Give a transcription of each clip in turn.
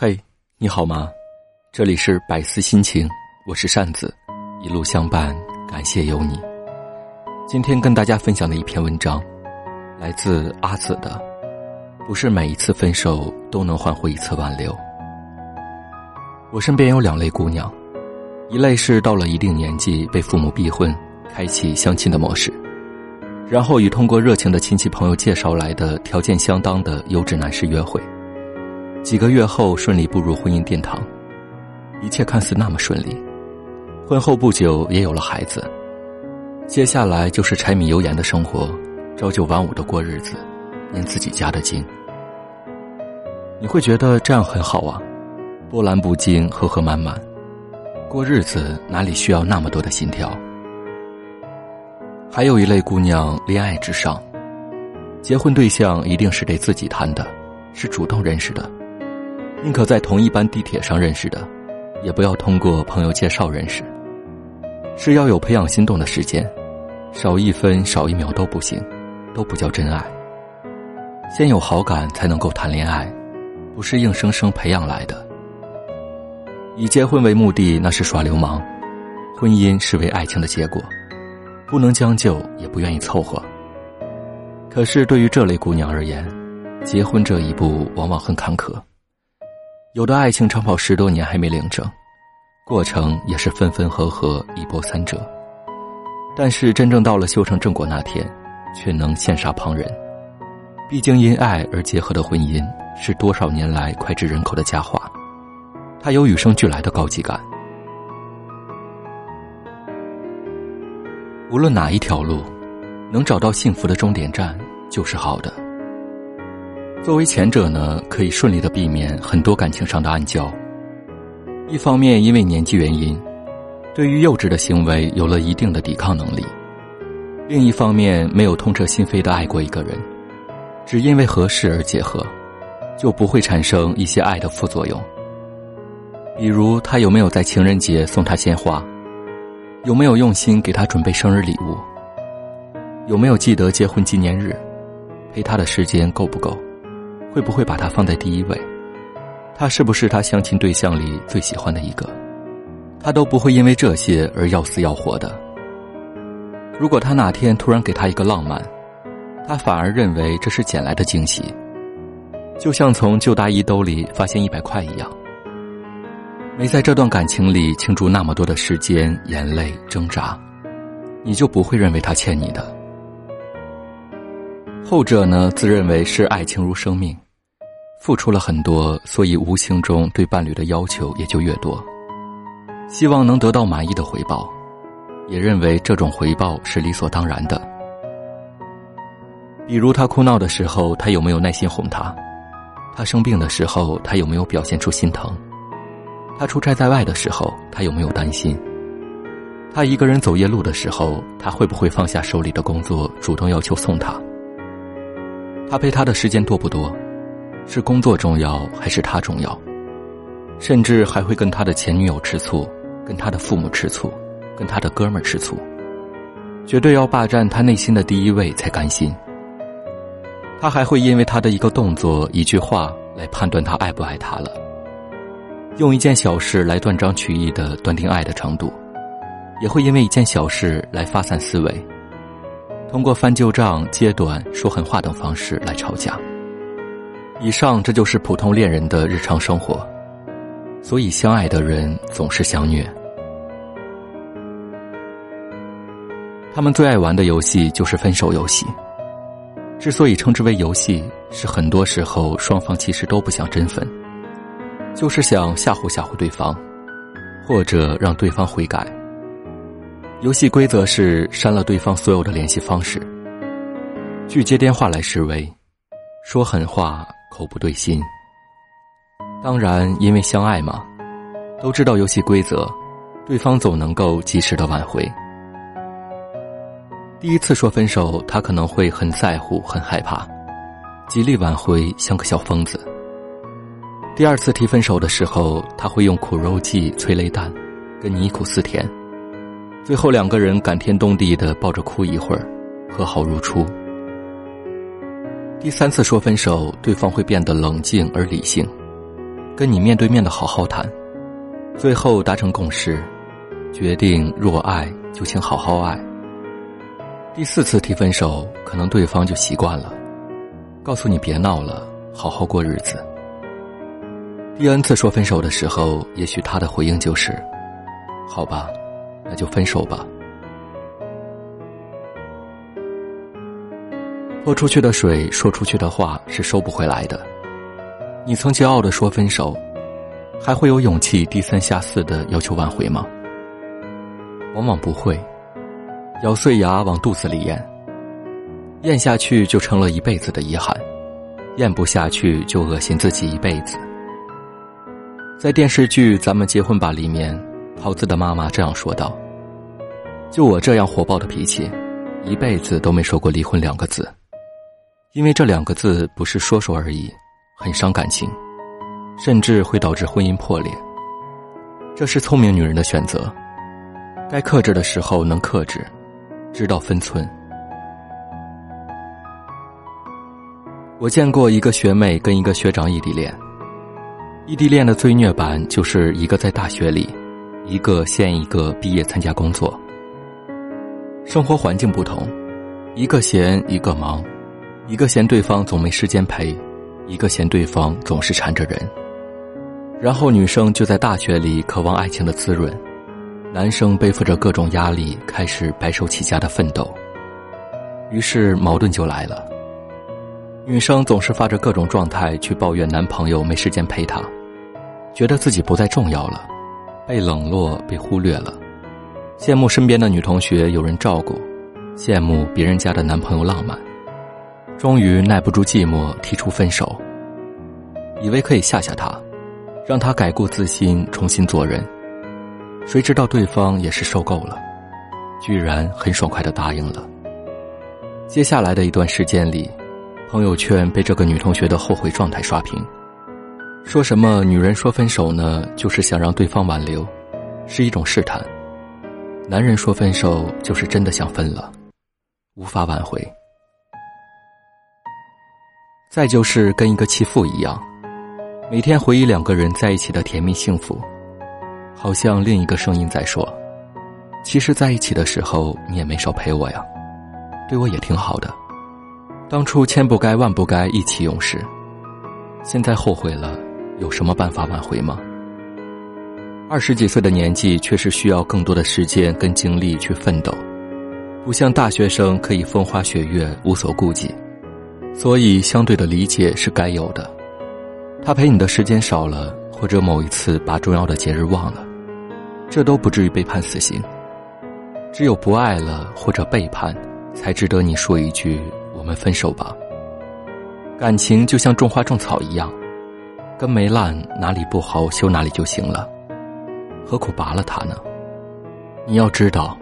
嘿，你好吗？这里是百思心情，我是扇子，一路相伴，感谢有你。今天跟大家分享的一篇文章，来自阿紫的。不是每一次分手都能换回一次挽留。我身边有两类姑娘，一类是到了一定年纪被父母逼婚，开启相亲的模式，然后与通过热情的亲戚朋友介绍来的条件相当的优质男士约会，几个月后顺利步入婚姻殿堂，一切看似那么顺利，婚后不久也有了孩子，接下来就是柴米油盐的生活，朝九晚五的过日子，念自己家的经。你会觉得这样很好啊，波澜不惊，和和满满，过日子哪里需要那么多的心跳？还有一类姑娘，恋爱至上，结婚对象一定是得自己谈的，是主动认识的，宁可在同一班地铁上认识的，也不要通过朋友介绍认识，是要有培养心动的时间，少一分少一秒都不行，都不叫真爱。先有好感才能够谈恋爱。不是硬生生培养来的。以结婚为目的，那是耍流氓；婚姻是为爱情的结果，不能将就，也不愿意凑合。可是对于这类姑娘而言，结婚这一步往往很坎坷。有的爱情长跑十多年还没领证，过程也是分分合合，一波三折。但是真正到了修成正果那天，却能羡煞旁人。毕竟因爱而结合的婚姻。是多少年来脍炙人口的佳话，它有与生俱来的高级感。无论哪一条路，能找到幸福的终点站就是好的。作为前者呢，可以顺利的避免很多感情上的暗礁。一方面，因为年纪原因，对于幼稚的行为有了一定的抵抗能力；另一方面，没有痛彻心扉的爱过一个人，只因为合适而结合。就不会产生一些爱的副作用，比如他有没有在情人节送她鲜花，有没有用心给她准备生日礼物，有没有记得结婚纪念日，陪她的时间够不够，会不会把她放在第一位，他是不是他相亲对象里最喜欢的一个，他都不会因为这些而要死要活的。如果他哪天突然给他一个浪漫，他反而认为这是捡来的惊喜。就像从旧大衣兜里发现一百块一样，没在这段感情里倾注那么多的时间、眼泪、挣扎，你就不会认为他欠你的。后者呢，自认为是爱情如生命，付出了很多，所以无形中对伴侣的要求也就越多，希望能得到满意的回报，也认为这种回报是理所当然的。比如他哭闹的时候，他有没有耐心哄他？他生病的时候，他有没有表现出心疼？他出差在外的时候，他有没有担心？他一个人走夜路的时候，他会不会放下手里的工作，主动要求送他？他陪他的时间多不多？是工作重要还是他重要？甚至还会跟他的前女友吃醋，跟他的父母吃醋，跟他的哥们儿吃醋，绝对要霸占他内心的第一位才甘心。他还会因为他的一个动作、一句话来判断他爱不爱他了，用一件小事来断章取义的断定爱的程度，也会因为一件小事来发散思维，通过翻旧账、揭短、说狠话等方式来吵架。以上这就是普通恋人的日常生活，所以相爱的人总是相虐。他们最爱玩的游戏就是分手游戏。之所以称之为游戏，是很多时候双方其实都不想真分，就是想吓唬吓唬对方，或者让对方悔改。游戏规则是删了对方所有的联系方式，拒接电话来示威，说狠话口不对心。当然，因为相爱嘛，都知道游戏规则，对方总能够及时的挽回。第一次说分手，他可能会很在乎、很害怕，极力挽回，像个小疯子。第二次提分手的时候，他会用苦肉计、催泪弹，跟你苦思甜，最后两个人感天动地的抱着哭一会儿，和好如初。第三次说分手，对方会变得冷静而理性，跟你面对面的好好谈，最后达成共识，决定若爱就请好好爱。第四次提分手，可能对方就习惯了，告诉你别闹了，好好过日子。第 n 次说分手的时候，也许他的回应就是：“好吧，那就分手吧。”泼出去的水，说出去的话是收不回来的。你曾骄傲的说分手，还会有勇气低三下四的要求挽回吗？往往不会。咬碎牙往肚子里咽，咽下去就成了一辈子的遗憾，咽不下去就恶心自己一辈子。在电视剧《咱们结婚吧》里面，桃子的妈妈这样说道：“就我这样火爆的脾气，一辈子都没说过离婚两个字，因为这两个字不是说说而已，很伤感情，甚至会导致婚姻破裂。这是聪明女人的选择，该克制的时候能克制。”知道分寸。我见过一个学妹跟一个学长异地恋。异地恋的最虐版就是一个在大学里，一个先一个毕业参加工作。生活环境不同，一个闲一个忙，一个嫌对方总没时间陪，一个嫌对方总是缠着人。然后女生就在大学里渴望爱情的滋润。男生背负着各种压力，开始白手起家的奋斗。于是矛盾就来了。女生总是发着各种状态去抱怨男朋友没时间陪她，觉得自己不再重要了，被冷落、被忽略了，羡慕身边的女同学有人照顾，羡慕别人家的男朋友浪漫，终于耐不住寂寞，提出分手。以为可以吓吓他，让他改过自新，重新做人。谁知道对方也是受够了，居然很爽快的答应了。接下来的一段时间里，朋友圈被这个女同学的后悔状态刷屏，说什么女人说分手呢，就是想让对方挽留，是一种试探；男人说分手就是真的想分了，无法挽回。再就是跟一个弃妇一样，每天回忆两个人在一起的甜蜜幸福。好像另一个声音在说：“其实在一起的时候，你也没少陪我呀，对我也挺好的。当初千不该万不该意气用事，现在后悔了，有什么办法挽回吗？二十几岁的年纪，确实需要更多的时间跟精力去奋斗，不像大学生可以风花雪月无所顾忌，所以相对的理解是该有的。他陪你的时间少了，或者某一次把重要的节日忘了。”这都不至于被判死刑，只有不爱了或者背叛，才值得你说一句“我们分手吧”。感情就像种花种草一样，根没烂，哪里不好修哪里就行了，何苦拔了它呢？你要知道，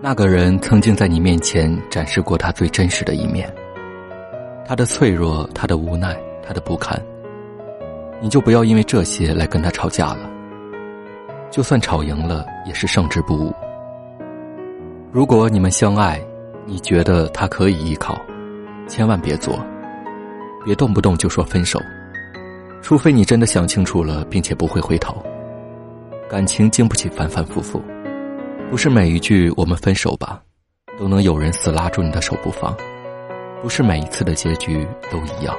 那个人曾经在你面前展示过他最真实的一面，他的脆弱，他的无奈，他的不堪，你就不要因为这些来跟他吵架了。就算吵赢了，也是胜之不武。如果你们相爱，你觉得他可以依靠，千万别做，别动不动就说分手，除非你真的想清楚了，并且不会回头。感情经不起反反复复，不是每一句“我们分手吧”，都能有人死拉住你的手不放，不是每一次的结局都一样。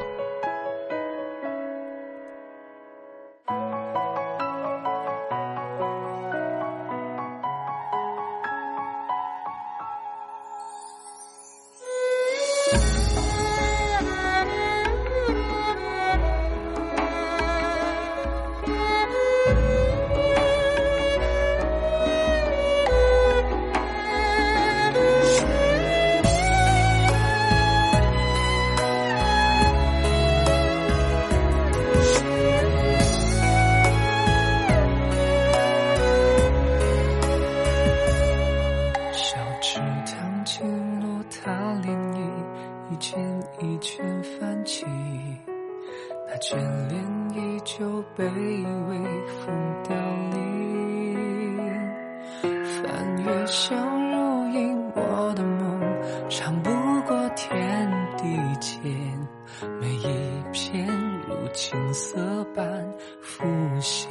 一圈一圈泛起，那眷恋依旧，被微风凋零。翻越相如影，我的梦长不过天地间。每一片如青色般浮现。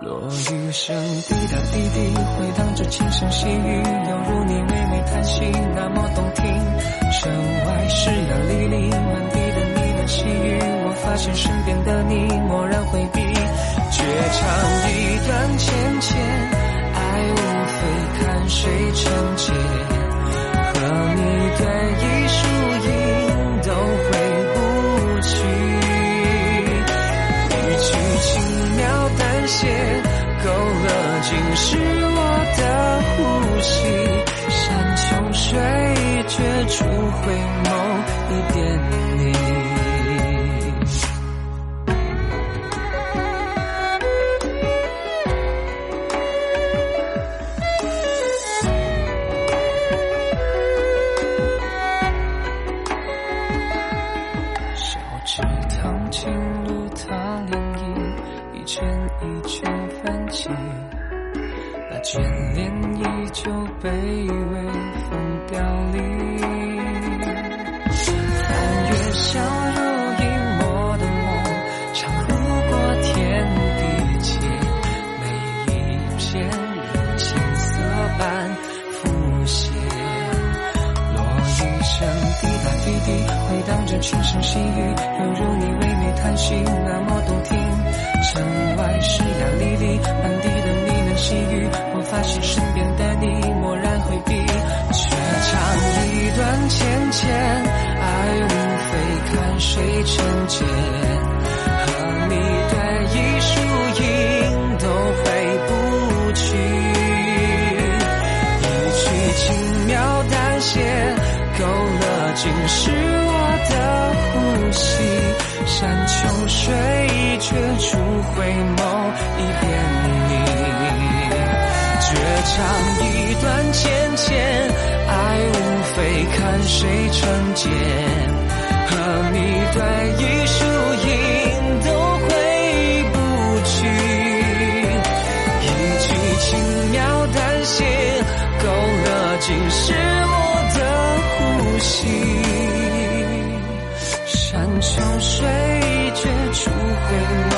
落雨声滴答滴滴，回荡着轻声细语，犹如你唯美叹息，那么动听。城外湿呀沥沥，满地的呢喃细语，我发现身边的你漠然回避，绝唱一段浅浅，爱无非看谁成结，和你对一输赢初回眸一点是身边的你漠然回避，却唱一段浅浅，爱无非看谁成茧，和你对一输赢都回不去。一曲轻描淡写，勾勒尽是我的呼吸。山穷水绝处回眸一遍，唱一段浅浅，爱无非看谁成茧，和你对弈输赢都回不去。一句轻描淡写，勾勒尽是我的呼吸。山穷水绝处回眸